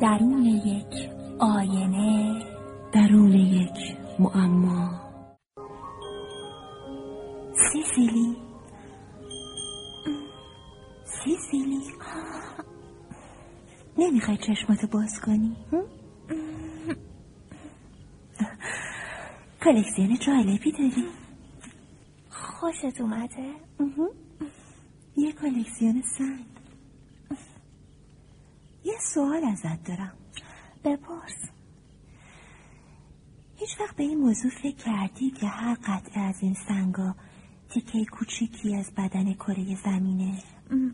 درون یک آینه درون یک معما سیسیلی سیسیلی نمی‌خوای چشماتو باز کنی؟ کلکسیون جالبی داری؟ خوشت اومده؟ یه کلکسیون سنگ سوال ازت دارم. بپرس. هیچ وقت به این موضوع فکر کردی که هر قطعه از این سنگا تیکه کوچیکی از بدن کره زمینه؟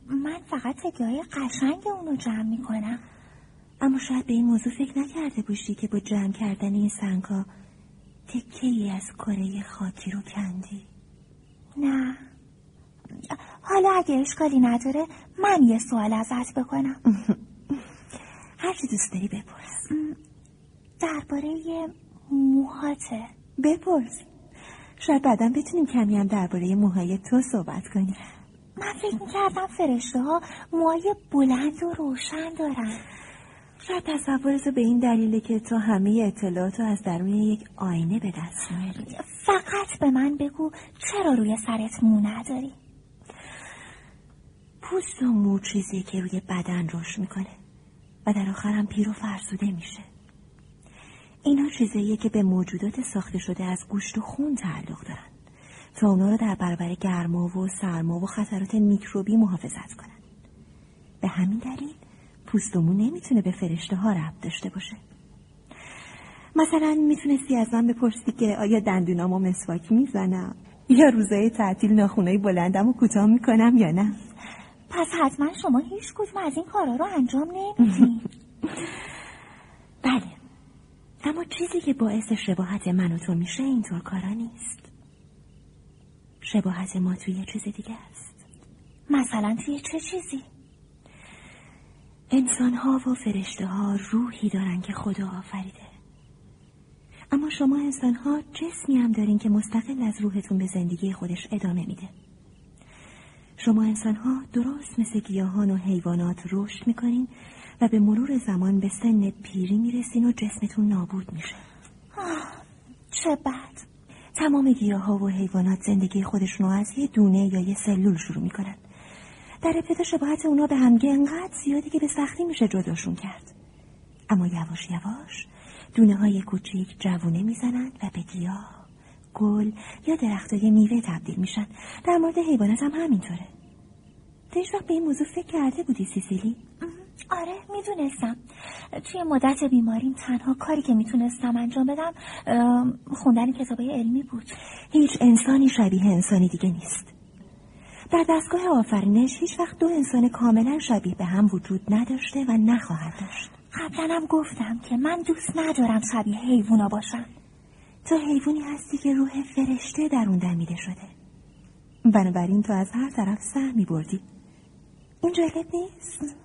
من فقط تکه های قشنگ اونو جمع می‌کنم. اما شاید به این موضوع فکر نکرده باشی که با جمع کردن این سنگا تکه ای از کره خاکی رو کندی. نه. حالا اگه اشکالی نداره من یه سوال ازت بکنم. هرچی دوست داری بپرس. درباره موهاته بپرس. شاید بعدا بتونیم کمی هم درباره موهای تو صحبت کنیم. من فکر می‌کردم فرشته ها موهای بلند و روشن دارن. شاید تصورتو به این دلیله که تو همه اطلاعات رو از درون یک آینه به دست میاری فقط به من بگو چرا روی سرت مو نداری. پوست و مو چیزی که روی بدن رشد می‌کنه. و در آخر هم پیر و فرسوده میشه. اینا چیزاییه که به موجودات ساخته شده از گوشت و خون تعلق دارن. تا اونا رو در برابر گرما و سرما و خطرات میکروبی محافظت کنن. به همین دلیل پوست نمی‌تونه به فرشته ها ربط داشته باشه. مثلا می‌تونستی از من بپرسی که آیا دندونامو مسواک می‌زنم؟ یا روزای تعطیل ناخونای بلندم و کوتاه می‌کنم یا نه؟ پس حتما شما هیچ کدوم از این کارا رو انجام نمیدین بله. اما چیزی که باعث شباهت من و تو میشه اینطور کارا نیست. شباهت ما توی یه چیز دیگه است. مثلا توی چه چیزی؟ انسان ها و فرشته ها روحی دارن که خدا آفریده. اما شما انسان ها جسمی هم دارین که مستقل از روحتون به زندگی خودش ادامه میده. شما انسان ها درست مثل گیاهان و حیوانات رشد می‌کنین و به مرور زمان به سن پیری می‌رسین و جسمتون نابود میشه. چه بد. تمام گیاه ها و حیوانات زندگی خودشون رو از یه دونه یا یه سلول شروع می‌کنن. در ابتدا شباهت اونا به همگه انقدر زیادی که به سختی میشه جداشون کرد. اما یواش یواش دونه های کوچیک جوونه می‌زنن و به گیاه گل یا درختای میوه تبدیل میشن. در مورد حیوانات هم همینطوره. تو هیچ وقت به این موضوع فکر کرده بودی سیسیلی؟ آره می‌دونستم. توی مدت بیماریم تنها کاری که می‌تونستم انجام بدم خوندن کتابای علمی بود. هیچ انسانی شبیه انسانی دیگه نیست. در دستگاه آفرینش هیچ وقت دو انسان کاملا شبیه به هم وجود نداشته و نخواهد داشت. قبلا هم گفتم که من دوست ندارم شبیه حیوونا باشم. تو حیوانی هستی که روح فرشته در اون دمیده شده. بنابراین تو از هر طرف سهمی بردی. این جالب نیست؟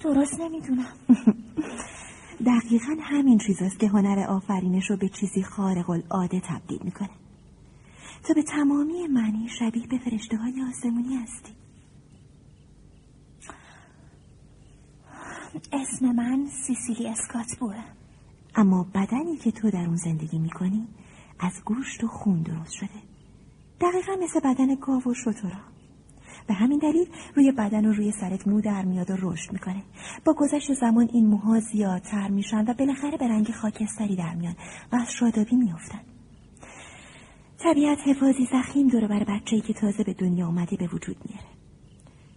درست نمی‌دونم. دقیقا همین چیزاست که هنر آفرینش رو به چیزی خارق العاده تبدیل می‌کنه. تو به تمامی معنی شبیه به فرشته های آسمونی هستی. اسم من سیسیلی اسکات اما بدنی که تو در اون زندگی می‌کنی از گوشت و خون درست شده. دقیقا مثل بدن گاو و شترا به همین دلیل روی بدن و روی سرت مو در میاد و رشد می‌کنه. با گذشت زمان این موها زیادتر میشن و بالاخره به رنگ خاکستری در میان و از شادابی میافتن. طبیعت حفاظی زخیم دور بر بچه‌ای که تازه به دنیا آمده به وجود میاره.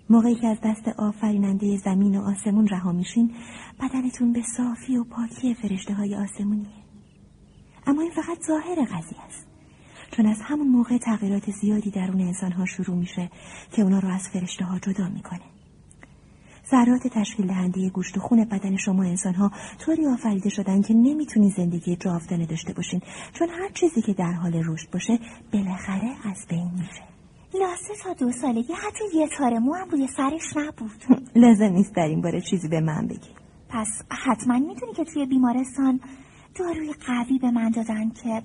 موقعی که از دست آفریننده زمین و آسمون رها میشین بدنتون به صافی و پاکی فرشته های آسمونیه اما این فقط ظاهر قضیه است. چون از همون موقع تغییرات زیادی درون انسان ها شروع میشه که اونا رو از فرشته ها جدا می‌کنه. ذرات تشکیل دهنده گوشت و خون بدن شما انسان ها طوری آفریده شدن که نمی‌تونی زندگی جاودانه داشته باشین. چون هر چیزی که در حال رشد باشه بالاخره از بین میره. لاسه تا دو سالگی حتی یه تار مو هم روی سرش نبود. لازم نیست در این باره چیزی به من بگی. پس حتما می‌دونی که توی بیمارستان داروی قوی به من دادن که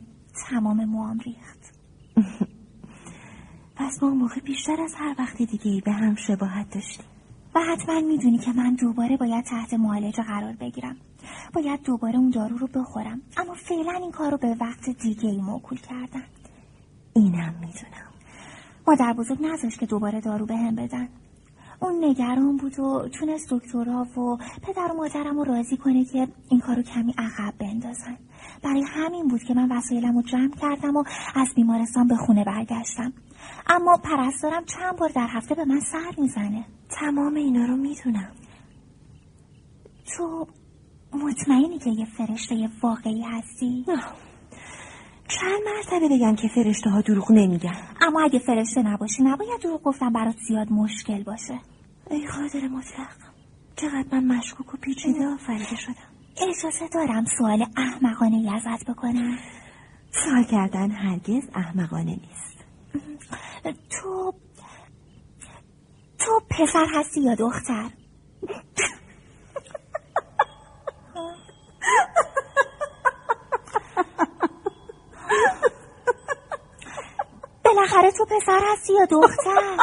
تمام موام ریخت. پس ما موقع بیشتر از هر وقت دیگه به هم شباهت داشتیم. و حتما می‌دونی که من دوباره باید تحت معالجه قرار بگیرم. باید دوباره اون دارو رو بخورم. اما فعلا این کار رو به وقت دیگه ای موکول کردن. اینم می‌دونم. مادر بزرگ نذاشت که دوباره دارو به هم بدن. اون نگران بود و تونست دکترا و پدر و مادرم رو راضی کنه که این کارو کمی عقب بندازن. برای همین بود که من وسایلم رو جمع کردم و از بیمارستان به خونه برگشتم. اما پرستارم چند بار در هفته به من سر می‌زنه. تمام اینا رو می‌دونم. تو مطمئنی که یه فرشته واقعی هستی؟ چند مرتبه بگم که فرشته ها دروغ نمیگن. اما اگه فرشته نباشی نباید دروغ گفتن برات زیاد مشکل باشه. ای قادر مطلق چقدر من مشکوک و پیچیده آفریده شدم. اجازه دارم سوال احمقانه ای ازت بکنم. سوال کردن هرگز احمقانه نیست. تو تو پسر هستی یا دختر؟ بالاخره تو پسر هستی یا دختر؟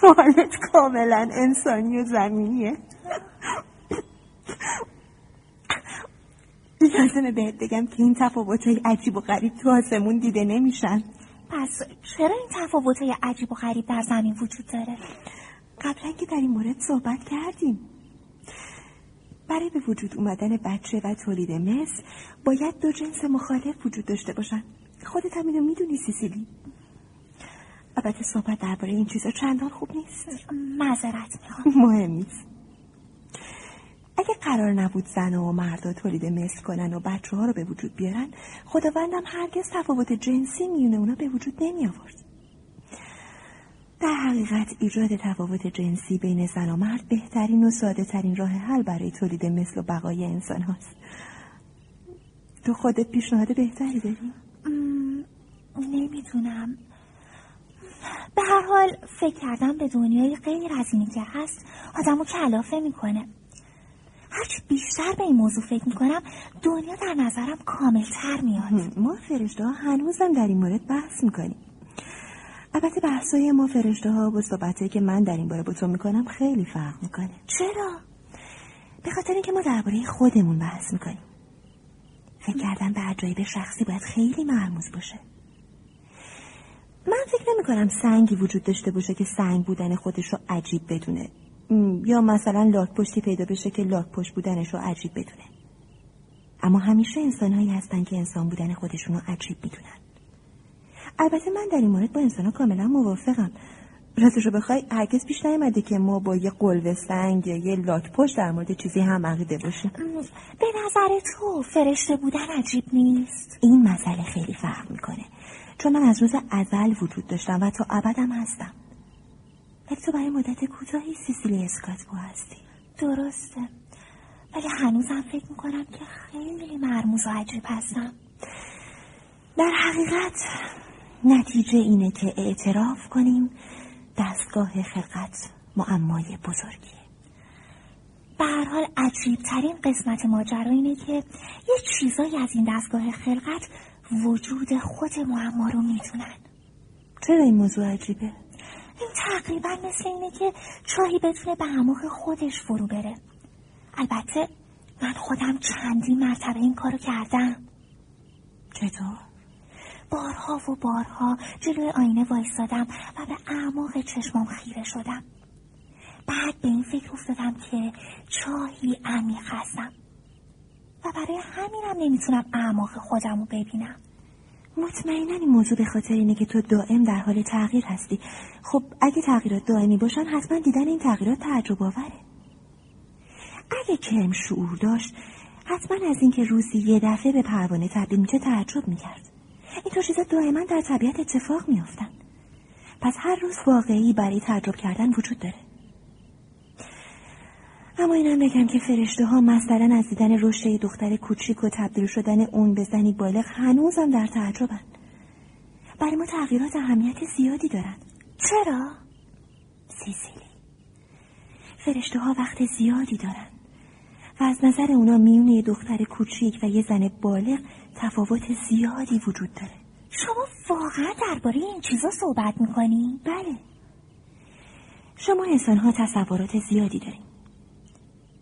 سوالت کاملا انسانی و زمینیه. لازمه بهت بگم که این تفاوت های عجیب و غریب تو آسمون دیده نمیشن. پس چرا این تفاوت های عجیب و غریب در زمین وجود داره؟ قبلا که در این مورد صحبت کردیم. برای به وجود اومدن بچه و تولید مثل باید دو جنس مخالف وجود داشته باشن. خودت هم اینو می‌دونی سیسیلی. البته صحبت درباره این چیزا چندان خوب نیست. معذرت مهم نیست. اگه قرار نبود زن و مردا تولید مثل کنن و بچه ها رو به وجود بیارن خداوندم هرگز تفاوت جنسی میونه اونا به وجود نمی آورد در حقیقت ایجاد تفاوت جنسی بین زن و مرد بهترین و ساده ترین راه حل برای تولید مثل و بقای انسان هاست. تو خودت پیشنهاد بهتری داری؟ نمی‌تونم به هر حال فکر کردم به دنیای غیر از اینی که هست آدمو کلافه می‌کنه. هرچی بیشتر به این موضوع فکر می‌کنم دنیا در نظرم کاملتر میاد. ما فرشته هنوزم در این مورد بحث می‌کنیم. البته بحثای ما فرشته ها با صحبته که من در این باره با تو می‌کنم خیلی فرق می‌کنه. چرا؟ به خاطر اینکه ما درباره خودمون بحث می‌کنیم. فکر کردن به عجایب شخصی باید خیلی مرموز باشه. من فکر نمی کنم سنگی وجود داشته باشه که سنگ بودن خودش رو عجیب بدونه. یا مثلا لاک پشتی پیدا بشه که لاک پشت بودنش رو عجیب بدونه. اما همیشه انسانهایی هستن که انسان بودن خودشون رو عجیب می‌دونن. البته من در این مورد با انسان کاملا موافقم. راستش رو بخوای هرگز پیش نیامده که ما با یه قلوه سنگ یا یه لاک پشت در مورد چیزی هم عقیده باشیم. به نظر تو فرشته بودن عجیب نیست؟ این مسئله خیلی فرق می‌کنه. چون من از روز ازل وجود داشتم و تا ابدم هستم. ولی تو برای مدت کوتاهی سیسیلی اسکاتبو هستی. درسته. ولی هنوزم فکر می‌کنم که خیلی مرموز و عجیب هستم. در حقیقت نتیجه اینه که اعتراف کنیم دستگاه خلقت معمای بزرگیه به هر حال عجیب ترین قسمت ماجرا اینه که یه چیزایی از این دستگاه خلقت وجود خود معما رو می‌دونن چرا این موضوع عجیبه؟ این تقریبا مثل اینه که چاهی بتونه به عمق خودش فرو بره البته من خودم چندی مرتبه این کارو کردم چطور؟ بارها و بارها جلوی آینه وایستادم و به اعماق چشمام خیره شدم. بعد به این فکر افتادم که چاهی عمیق هستم. و برای همینم نمی‌تونم اعماق خودم رو ببینم. مطمئنا این موضوع به خاطر اینه که تو دائم در حال تغییر هستی. خب اگه تغییرات دائمی باشن حتما دیدن این تغییرات تعجب آوره. اگه کرم شعور داشت حتما از اینکه روزی یه دفعه به پروانه تبدیل میشه تعجب می‌کرد. اینطور چیزا دائما در طبیعت اتفاق میافتن. پس هر روز واقعی برای تعجب کردن وجود داره. اما اینم بگم که فرشته ها مثلا از دیدن رشد دختر کوچیک و تبدیل شدن اون به زنی بالغ هنوزم در تعجبن. برای ما تغییرات اهمیت زیادی دارن. چرا؟ سیسیلی. فرشته ها وقت زیادی دارن. و از نظر اونا میون یه دختر کوچیک و یه زن بالغ تفاوت زیادی وجود داره. شما واقعا درباره این چیزا صحبت می‌کنی؟ بله. شما انسان ها تصورات زیادی دارین.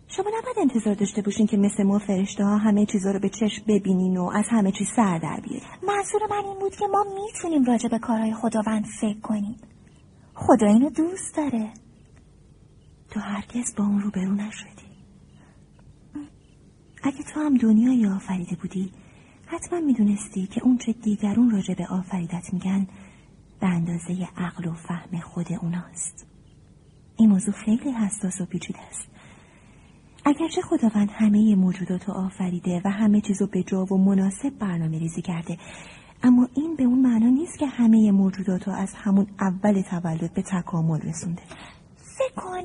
شما نباید انتظار داشته باشین که مثل ما فرشته ها همه چیزا رو به چشم ببینین و از همه چیز سر در بیارین. منظور من این بود که ما می‌تونیم راجع به کارهای خداوند فکر کنیم. خدا اینو دوست داره. تو هرگز با اون روبرو نشدی. اگه تو هم دنیای آفریده بودی حتما می‌دونستی که اون چه دیگرون راجع به آفریدت میگن به اندازه عقل و فهم خود اوناست. این موضوع خیلی حساس و پیچیده است. اگرچه خداوند همه موجودات رو آفریده و همه چیز رو به جا و مناسب برنامه ریزی کرده اما این به اون معنا نیست که همه موجودات رو از همون اول تولد به تکامل رسونده. فکر کن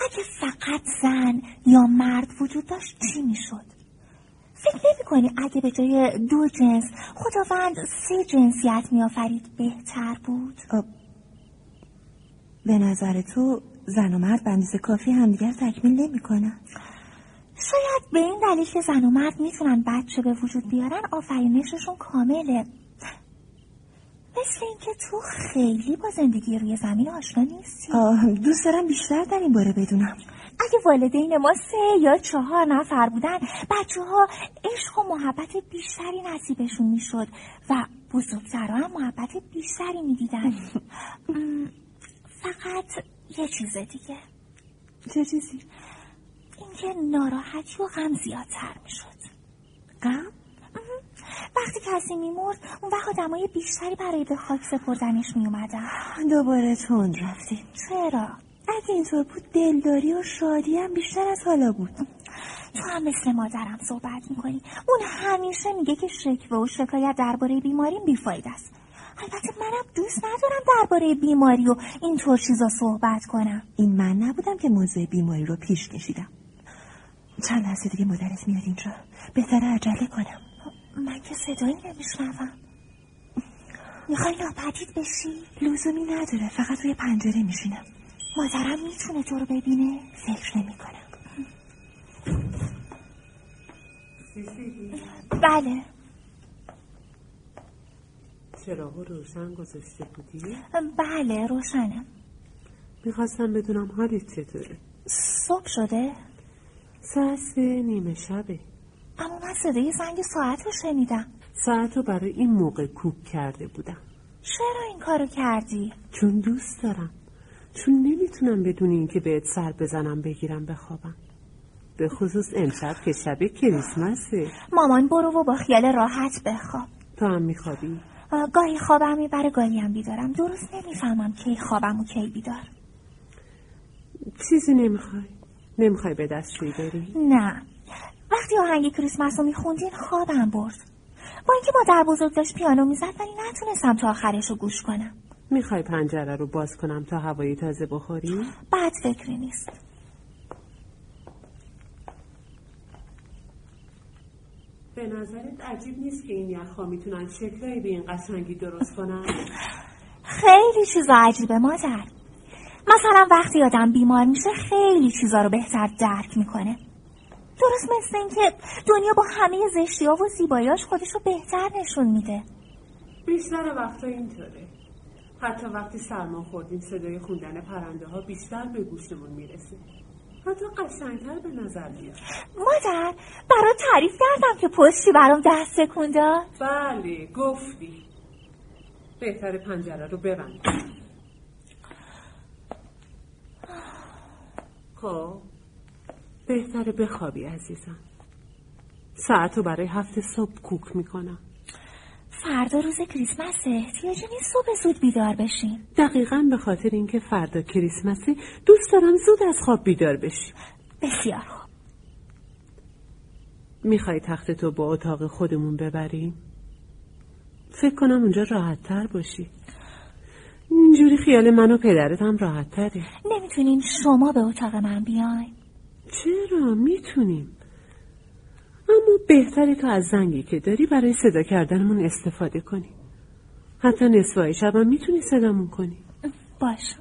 اگه فقط زن یا مرد وجود داشت چی می‌شد فکر نمی کنی اگه به جای دو جنس خداوند سه جنسیت می آفرید بهتر بود؟ به نظر تو زن و مرد به کافی همدیگر تکمیل نمی کنن. شاید به این دلیل که زن و مرد می‌تونن بچه به وجود بیارن آفرینششون کامله مثل اینکه تو خیلی با زندگی روی زمین آشنا نیستی. دوست دارم بیشتر در این باره بدونم. اگه والدین ما سه یا چهار نفر بودن بچه ها عشق و محبت بیشتری نصیبشون می‌شد و بزرگترها هم محبت بیشتری می‌دیدن. فقط یه چیز دیگه. چه چیزی؟ اینکه ناراحتی و غم زیادتر می‌شد. غم؟ وقتی کسی میمرد اون وقت آدمای بیشتری برای به خاک سپردنش میومدن دوباره تند رفتی چرا؟ اگه اینطور بود دلداری و شادی هم بیشتر از حالا بود. تو هم مثل مادرم صحبت می‌کنی. اون همیشه میگه که شکوه و شکایت درباره بیماریم بیفاید است. البته منم دوست ندارم درباره بیماری و اینطور چیزا صحبت کنم. این من نبودم که موضوع بیماری رو پیش کشیدم. چند لحظه دیگه مادرت میاد اینجا. بهتره عجله کنم. من که صدایی نمیشنوم. می‌خوای ناپدید بشی؟ لزومی نداره فقط روی پنجره میشینم. مادرم می‌تونه تو رو ببینه فکر نمی کنم بله. چراغ روشن گذاشته بودی؟ بله روشنه می‌خواستم بدونم حالت چطوره. صبح شده؟ ساعت سه نیمه شبه. من صدای زنگ ساعت رو شنیدم. ساعت رو برای این موقع کوک کرده بودم. چرا این کارو کردی؟ چون دوست دارم. چون نمی‌تونم بدون اینکه بهت سر بزنم بگیرم بخوابم. به خصوص امشب که شب کریسمسه. مامان برو و با خیال راحت بخواب. تو هم میخوابی؟ گاهی خوابم می‌بره گاهی هم بیدارم. درست نمی‌فهمم کی خوابم و کی بیدار. چیزی نمی‌خوای؟ نمی‌خوای به دستشویی بری؟ نه. وقتی آهنگ کریسمس رو میخوندین خوابم برد. با اینکه مادر بزرگ داشت پیانو می‌زد ولی نتونستم تا آخرش رو گوش کنم. می‌خوای پنجره رو باز کنم تا هوای تازه بخوری؟ بد فکری نیست. به نظرت عجیب نیست که این یخها می‌تونن شکلایی به این قشنگی درست کنن؟ خیلی چیزا عجیبه مادر. مثلا وقتی آدم بیمار میشه خیلی چیزا رو بهتر درک می‌کنه. درست مثل اینکه دنیا با همه زشتی ها و زیبایاش خودش رو بهتر نشون میده. بیشتر وقتا اینطوره. حتی وقتی سرما خوردیم صدای خوندن پرنده ها بیشتر به گوشمون می‌رسه. حتی قشنگتر به نظر میاد. مادر برای تعریف کردم که پشتی برام دست سکون بله گفتی. بهتر پنجره رو ببند. خب؟ بهتره بخوابی عزیزم. ساعت رو برای هفته صبح کوک می‌کنم. فردا روز کریسمسه. احتیاجی نیست صبح زود بیدار بشین. دقیقا به خاطر اینکه فردا کریسمسه دوست دارم زود از خواب بیدار بشی بسیار خوب. می‌خوای تخت تو با اتاق خودمون ببریم؟ فکر کنم اونجا راحت تر باشی. اینجوری خیال من و پدرت هم راحت تره نمی‌تونین شما به اتاق من بیاین. چرا؟ می‌تونیم. اما بهتره تو از زنگی که داری برای صدا کردنمون استفاده کنی. حتی نصفای شبم می‌تونی صدامون کنی. باش.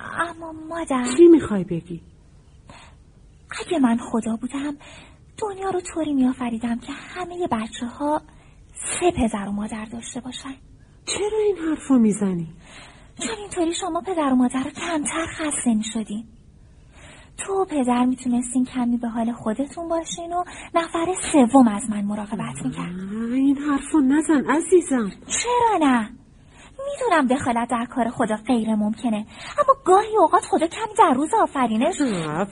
اما مادر چی می‌خوای بگی؟ اگه من خدا بودم دنیا رو طوری میآفریدم که همه بچه ها سه پدر و مادر داشته باشن. چرا این حرف رو می‌زنی؟ چون اینطوری شما پدر و مادر رو کمتر خسته می شدین تو و پدر می‌تونستین کمی به حال خودتون باشین و نفر سوم از من مراقبت می‌کرد. این حرف رو نزن عزیزم. چرا نه؟ می‌دونم دخالت در کار خدا غیر ممکنه اما گاهی اوقات خدا کمی در روز آفرینش.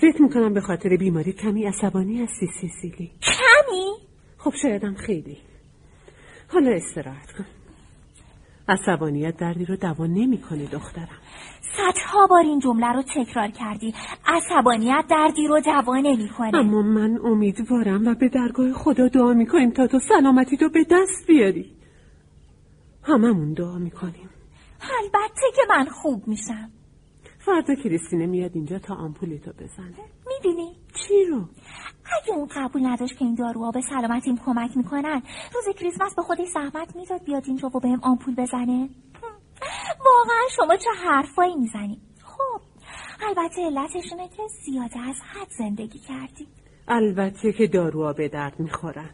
فکر می‌کنم به خاطر بیماری کمی عصبانی هستی سیسیلی. کمی؟ خب شایدم خیلی. حالا استراحت کن. عصبانیت دردی رو دوا نمی‌کنه دخترم. صدها بار این جمله رو تکرار کردی. عصبانیت دردی رو دوا نمی‌کنه. اما من امیدوارم و به درگاه خدا دعا می‌کنیم تا تو سلامتی تو به دست بیاری. هممون دعا می‌کنیم. البته که من خوب میشم. فردا کریستینه میاد اینجا تا آمپولیتو بزنه. می‌بینی؟ چی رو؟ اگه اون قبول نداشت که این داروها به سلامتیم کمک می‌کنن روز کریسمس به خودش زحمت می‌داد بیاد اینجا و بهم آمپول بزنه. واقعا شما چه حرفایی می‌زنی؟ خب البته علتش اینه که زیاده از حد زندگی کردی. البته که داروها به درد می‌خورن.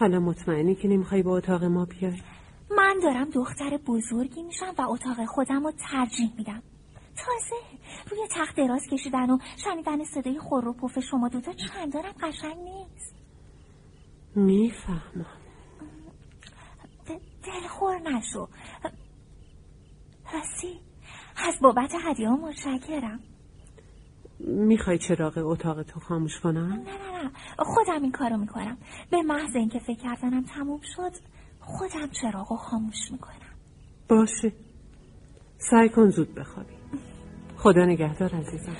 حالا مطمئنی که نمی‌خوای به اتاق ما بیای؟ من دارم دختر بزرگی میشم و اتاق خودم رو ترجیح میدم. تازه روی تخت دراز کشیدن و شنیدن صدای خور و پف شما دوتا چندانم قشنگ نیست. می‌فهمم. دلخور نشو. راستی از بابت هدیه ها متشکرم. می‌خوای چراغ اتاق تو خاموش کنم؟ نه نه نه. خودم این کارو می‌کنم. به محض اینکه فکر کردنم تموم شد خودم چراغ خاموش می‌کنم. باشه. سعی کن زود بخوابی. خدا نگهدار عزیزم.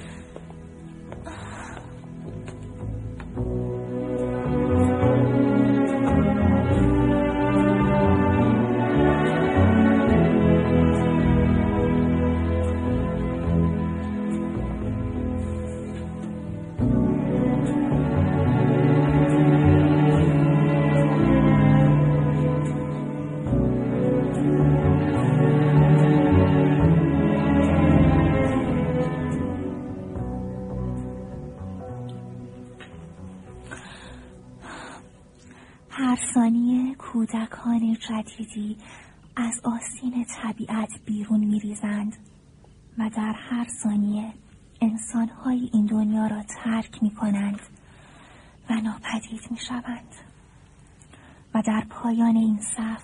کودکان جدیدی از آستین طبیعت بیرون میریزند و در هر ثانیه انسانهای این دنیا را ترک می کنند و ناپدید می شوند و در پایان این صف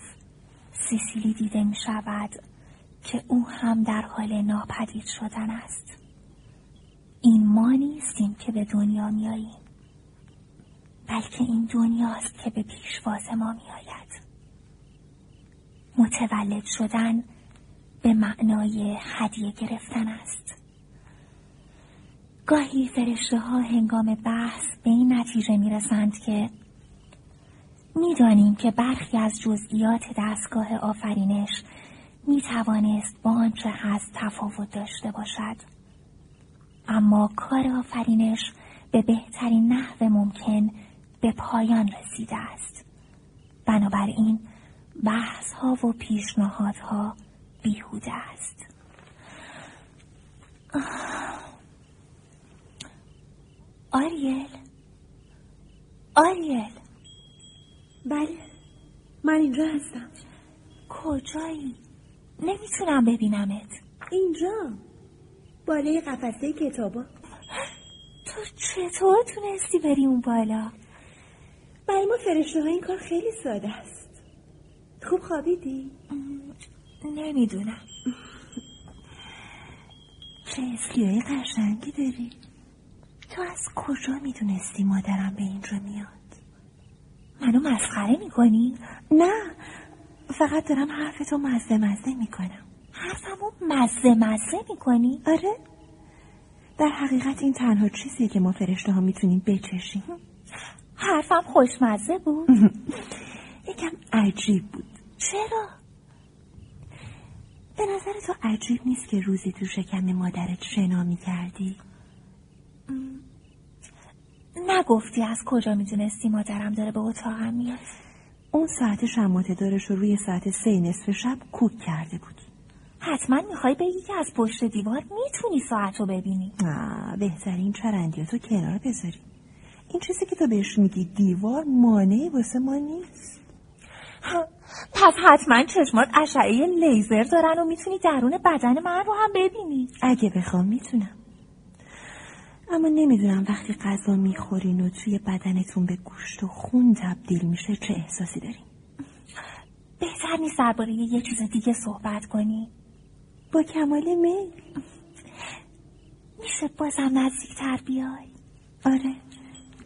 سیسیلی دیده می شود که او هم در حال ناپدید شدن است این ما نیستیم که به دنیا میاییم بلکه این دنیاست که به پیشواز ما می آید. متولد شدن به معنای هدیه گرفتن است. گاهی فرشته ها هنگام بحث به این نتیجه می رسند که می‌دانیم که برخی از جزئیات دستگاه آفرینش می توانست با آنچه هست تفاوت داشته باشد. اما کار آفرینش به بهترین نحو ممکن به پایان رسیده است بنابراین بحث ها و پیشنهادها بیهوده است. آریل؟ آریل؟ بله من اینجا هستم. کجایی؟ نمی‌تونم ببینمت. اینجا؟ بالای قفسه کتابا. تو چطور تونستی بری اون بالا؟ برای ما فرشته این کار خیلی ساده است. خوب خوابیدی؟ نمی‌دونم. چه اسکیای قشنگی داری. تو از کجا می‌دونستی مادرم به اینجا میاد؟ منو مسخره می‌کنی؟ نه فقط دارم حرفتو مزه مزه می‌کنم. حرفمو مزه مزه می‌کنی؟ آره. در حقیقت این تنها چیزیه که ما فرشته ها می‌تونیم بچشیم. حرفم خوشمزه بود. یکم عجیب بود. چرا؟ به نظر تو عجیب نیست که روزی تو شکم مادرت شنا می کردی؟ نگفتی از کجا می‌دونستی مادرم داره به اتاقم میاد؟ اون ساعت شماته دارش رو روی ساعت سه نصف شب کوک کرده بود حتما می‌خوای بگی که از پشت دیوار می‌تونی ساعت رو ببینی. آه بهترین چرندیاتو کنار بذاری. این چیزی که تو بهش میگی دیوار مانعی واسه ما نیست. پس حتما چشمات اشعه لیزر دارن و می‌تونی درون بدن من رو هم ببینی. اگه بخوام می‌تونم. اما نمی‌دونم وقتی غذا می‌خورین و توی بدنتون به گوشت و خون تبدیل میشه چه احساسی دارین؟ بهتر نیست درباره یه چیز دیگه صحبت کنی. با کمال میل. میشه بازم نزدیکتر بیای. آره.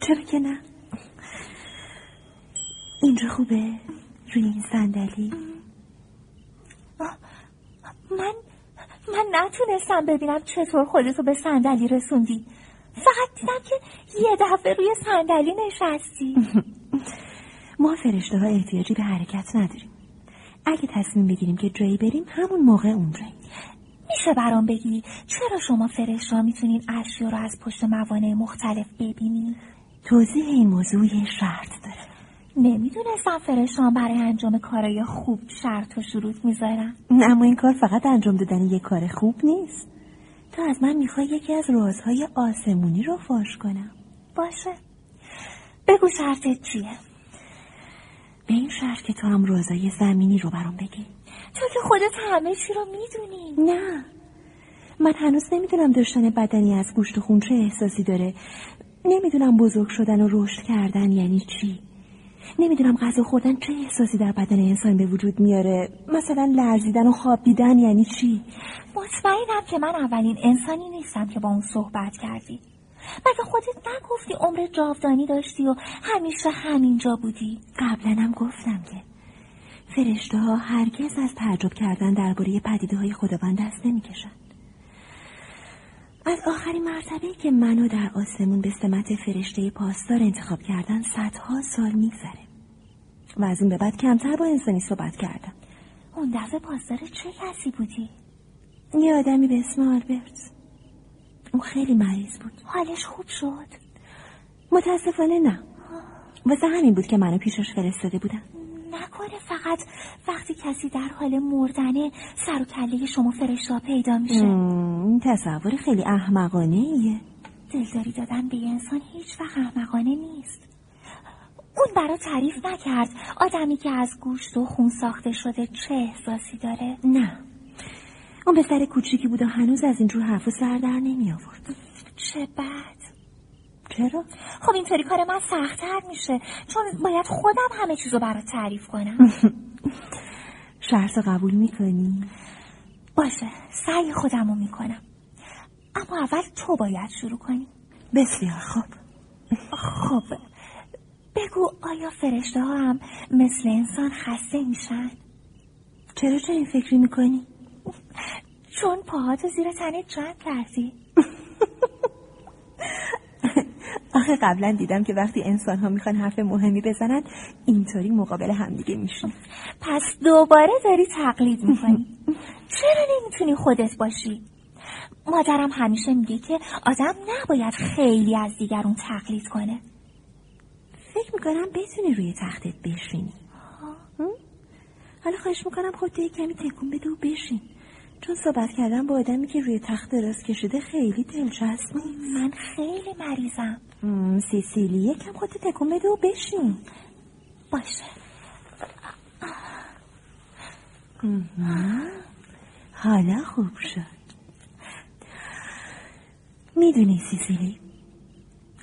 چرا که نه؟ اینجا خوبه. روی این صندلی؟ من من نتونستم ببینم چطور خودتو به صندلی رسوندی. فقط دیدم که یه دفعه روی صندلی نشستی. ما فرشته ها احتیاجی به حرکت نداریم. اگه تصمیم بگیریم که جایی بریم همون موقع اونجایی میشه برام بگی چرا شما فرشته می‌تونین اشیا رو از پشت موانع مختلف ببینی؟ توضیح این موضوع یه شرط داره. نمی‌دونستم فرشتان برای انجام کارای خوب شرط و شروط می‌ذارن. اما این کار فقط انجام دادن یه کار خوب نیست. تو از من می‌خوای یکی از رازهای آسمونی رو فاش کنم. باشه. بگو شرطت چیه؟ به این شرط که تو هم رازای زمینی رو برام بگی. تو که خودت همه چی رو می‌دونی. نه. من هنوز نمی‌دونم داشتن بدنی از گوشت و خون چه احساسی داره. نمی‌دونم بزرگ شدن و رشد کردن یعنی چی. نمی‌دونم غذا خوردن چه احساسی در بدن انسان به وجود میاره. مثلا لرزیدن و خوابیدن یعنی چی؟ مطمئنم که من اولین انسانی نیستم که با اون صحبت کردی. مگه خودت نگفتی عمر جاودانی داشتی و همیشه همینجا بودی؟ قبلا هم گفتم که فرشته ها هرگز از تعجب کردن درباره پدیده های خداوند دست نمی‌کشن. از آخرین مرتبه که منو در آسمون به سمت فرشته پاسدار انتخاب کردن صدها سال میگذره. و از اون به بعد کمتر با انسانی صحبت کردم. اون دفعه پاسدار چه کسی بودی؟ یه آدمی به اسم آلبرت. اون خیلی مریض بود. حالش خوب شد؟ متاسفانه نه. واسه همین بود که منو پیشش فرستاده بودم نکنه فقط وقتی کسی در حال مردنه سر و کله شما فرشتا پیدا میشه. این تصور خیلی احمقانه ایه دلداری دادن به انسان هیچ وقت احمقانه نیست. اون برا تعریف نکرد. آدمی که از گوشت و خون ساخته شده چه احساسی داره؟ نه. اون به سر کوچیکی بود و هنوز از اینجور حرف سر در نمی آورد چه بد. چرا؟ خب اینطوری کار من سختتر میشه. چون باید خودم همه چیزو برات تعریف کنم. شرط قبول می‌کنی؟ باشه سعی خودمو می‌کنم اما اول تو باید شروع کنی بسیار خوب خب بگو آیا فرشته ها هم مثل انسان خسته میشن؟ چرا چنین فکری می‌کنی؟ چون پاهاتو زیر تنت جمع کردی آخه قبلا دیدم که وقتی انسان ها می‌خوان حرف مهمی بزنن اینطوری مقابل همدیگه میشن. پس دوباره داری تقلید می‌کنی؟ چرا نمی‌تونی خودت باشی؟ مادرم همیشه میگه که آدم نباید خیلی از دیگرون تقلید کنه. فکر می‌کنم بتونی روی تختت بشینی. حالا خواهش می‌کنم خودت کمی تکون بده و بشین. چون صحبت کردم با آدمی که روی تخت دراز کشیده خیلی دلچسب نیست. من خیلی مریضم. سیسیلی یکم خودت تکون بده و بشین. باشه. حالا خوب شد. می‌دونی سیسیلی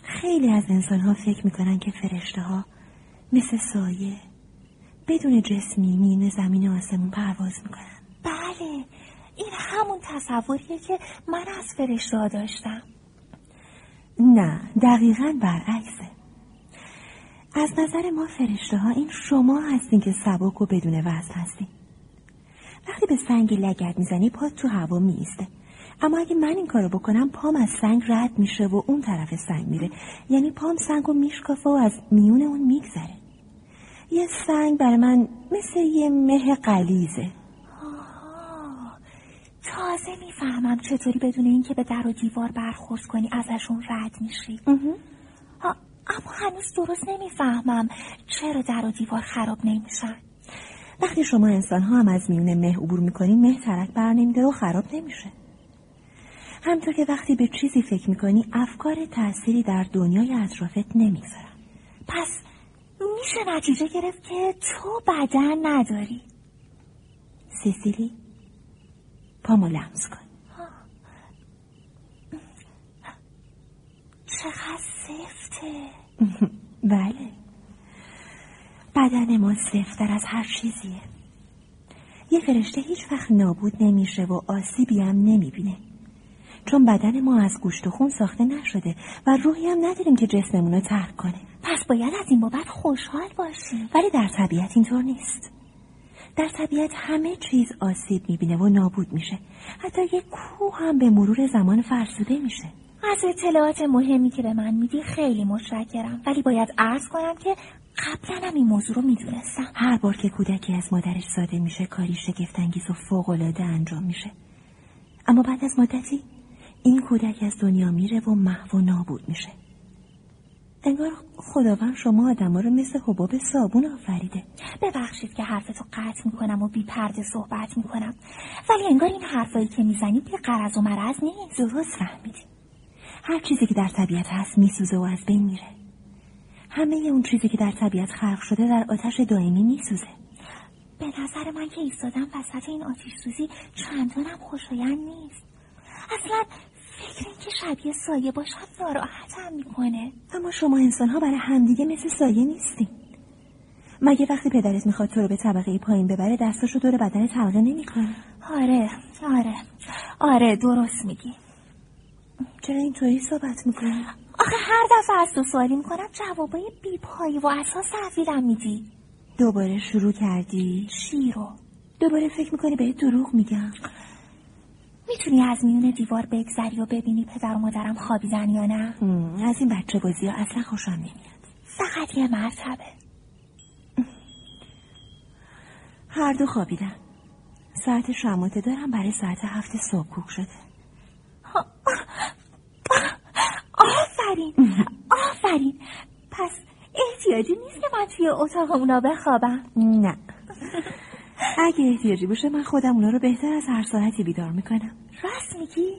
خیلی از انسان ها فکر می‌کنن که فرشته ها مثل سایه بدون جسمی میین زمین آسمون پرواز می‌کنن. بله. این همون تصوریه که من از فرشته داشتم. نه دقیقا برعکسه. از نظر ما فرشته ها این شما هستین که سبک و بدون وزن هستین. وقتی به سنگ لگت می‌زنی پات تو هوا میسته اما اگه من این کارو بکنم پام از سنگ رد میشه و اون طرف سنگ میره. یعنی پام سنگ رو میشکافه و از میون اون میگذره. یه سنگ برای من مثل یه مه قلیزه تازه می‌فهمم چطوری بدون اینکه به در و دیوار برخورد کنی ازشون رد میشی. اما هنوز درست نمی‌فهمم چرا در و دیوار خراب نمیشن. وقتی شما انسان ها هم از میون مه عبور می‌کنین مه ترک بر نمیداره و خراب نمیشه. همطور که وقتی به چیزی فکر می‌کنی افکار تأثیری در دنیای اطرافت نمی‌گذارن پس میشه نتیجه گرفت که تو بدن نداری. سیسیلی؟ پامو لمس کن چقدر سفته. بله. بدن ما سفتر از هر چیزیه. یه فرشته هیچ وقت نابود نمیشه و آسیبی هم نمی‌بینه. چون بدن ما از گوشت و خون ساخته نشده و روحی هم نداریم که جسممون رو ترک کنه. پس باید از این بابت خوشحال باشی ولی در طبیعت اینطور نیست. در طبیعت همه چیز آسیب می‌بینه و نابود میشه. حتی یک کوه هم به مرور زمان فرسوده میشه. از اطلاعات مهمی که به من میدی خیلی متشکرم. ولی باید عرض کنم که قبلا هم این موضوع رو می‌دونستم. هر بار که کودکی از مادرش ساده میشه کاری شگفتانگیز و فوقالعاده انجام میشه. اما بعد از مدتی این کودک از دنیا میره و محو و نابود میشه. انگار خداوند شما آدم رو مثل حباب صابون آفریده. ببخشید که حرفتو قطع می‌کنم و بی پرده صحبت می‌کنم. ولی انگار این حرفایی که می‌زنی بی قرض و مرض نیست. درست فهمیدی. هر چیزی که در طبیعت هست میسوزه و از بین میره. همه اون چیزی که در طبیعت خلق شده در آتش دائمی میسوزه. به نظر من که ایستادم وسط این آتیش سوزی چندانم خوشایند نیست. اصلا فکر این که شبیه سایه باشم ناراحتم می‌کنه. اما شما انسان ها برای همدیگه مثل سایه نیستین. مگه وقتی پدرت می‌خواد تو رو به طبقه پایین ببره دستاشو دور بدن تلقه نمی‌کنه؟ آره آره. آره درست میگی. چرا اینطوری صحبت می‌کنی؟ آخه هر دفعه از تو سوالی می‌کنم جوابای بیپایی و اساس تحویلم میدی. دوباره شروع کردی؟ چی رو دوباره فکر می‌کنی به دروغ میگم؟ می‌تونی از میون دیوار بگذری و ببینی پدر و مادرم خوابیدن یا نه؟ از این بچه بازی ها اصلا خوشم نمیاد. فقط یه مرتبه. هر دو خوابیدن. ساعت شماته دارم برای ساعت هفت صبح کوک شده. آفرین آفرین. پس احتیاجی نیست که من توی اتاق اونا بخوابم؟ نه. اگه احتیاجی باشه من خودم اونا رو بهتر از هر ساعتی بیدار می‌کنم. راست میگی؟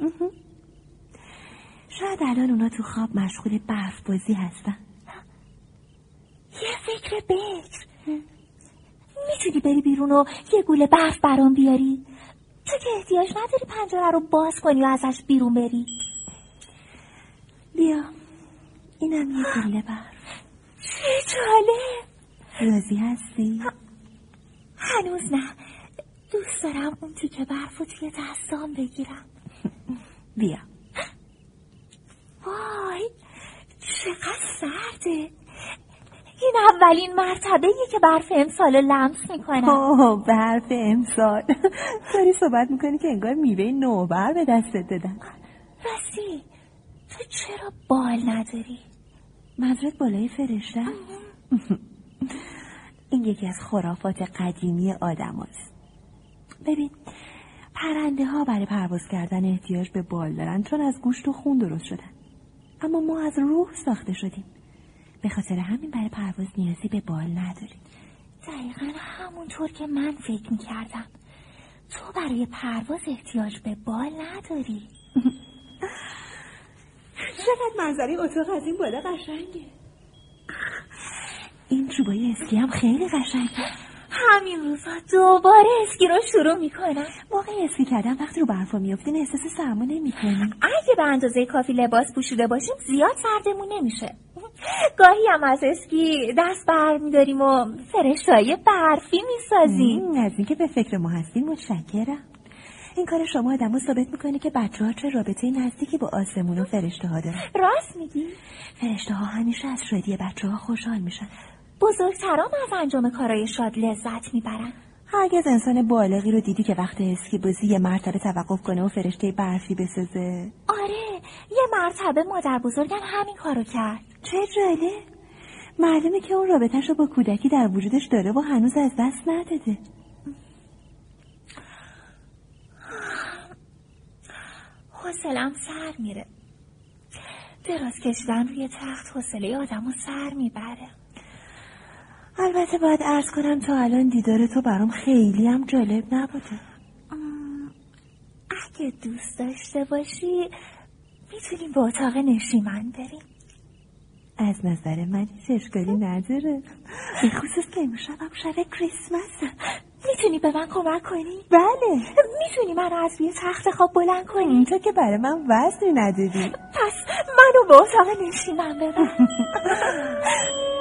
شاید الان اونا تو خواب مشغول برف بازی هستن. یه فکر بکر می‌تونی بری بیرون و یه گوله برف برام بیاری؟ تو که احتیاج نداری پنجره رو باز کنی و ازش بیرون بری. بیا. اینم یه گوله برف. چه جالب. راضی هستی؟ هنوز نه. دوست دارم اون تیکه برف رو توی دستام بگیرم. بیا. وای چقدر سرده. این اولین مرتبه که برف امسال لمس می‌کنم اوه برف امسال. داری صحبت می‌کنی که انگار میوه نوبر به دستت دادن. راستی تو چرا بال نداری؟ منظورت بالای فرشته؟ این یکی از خرافات قدیمی آدم هست. ببین پرنده ها برای پرواز کردن احتیاج به بال دارن چون از گوشت و خون درست شدن. اما ما از روح ساخته شدیم. به خاطر همین برای پرواز نیازی به بال نداریم. دقیقا همونطور که من فکر می‌کردم. تو برای پرواز احتیاج به بال نداری. چقدر منظره اتاق از این بالا قشنگه. این چوبای اسکی هم خیلی قشنگه. همین روزا دوباره اسکی رو شروع می‌کنم. موقع اسکی کردن وقتی رو برفا میافتین احساس سرما نمی‌کنی. اگه به اندازه کافی لباس پوشیده باشیم زیاد سردمون نمیشه. گاهی هم از اسکی دست بر میداریم و فرشتای برفی می‌سازیم. از اینکه به فکر ما هستیم متشکرم. این کار شما آدم ثابت می‌کنه که بچه ها چه رابطه نزدیکی با آسمون و فرشته ها دارن. راست میگی؟ فرشته ها همیشه از شادی بچه ها خوشحال میشن. بزرگترام از انجام کارای شاد لذت می‌برن. هرگز انسان بالغی رو دیدی که وقت اسکی بازی یه مرتبه توقف کنه و فرشته برفی بسازه؟ آره یه مرتبه مادر بزرگم همین کارو کرد. چه جالب. معلومه که اون رابطهش رو با کودکی در وجودش داره و هنوز از دست نداده. حوصلم سر میره. دراز کشیدن روی تخت حوصله آدم سر می‌بره. البته باید ارز کنم تا الان دیدار تو برام خیلی هم جالب نبوده. اگه دوست داشته باشی می‌تونیم به اتاق نشیمن بریم. از نظر من هیچ اشکالی نداره. به خصوص که امشب هم شب کریسمس می‌تونی به من کمک کنی؟ بله. می‌تونی من از روی تخت خواب بلند کنی؟ تو که برای من وزنی نداری. پس منو به اتاق نشیمن ببر.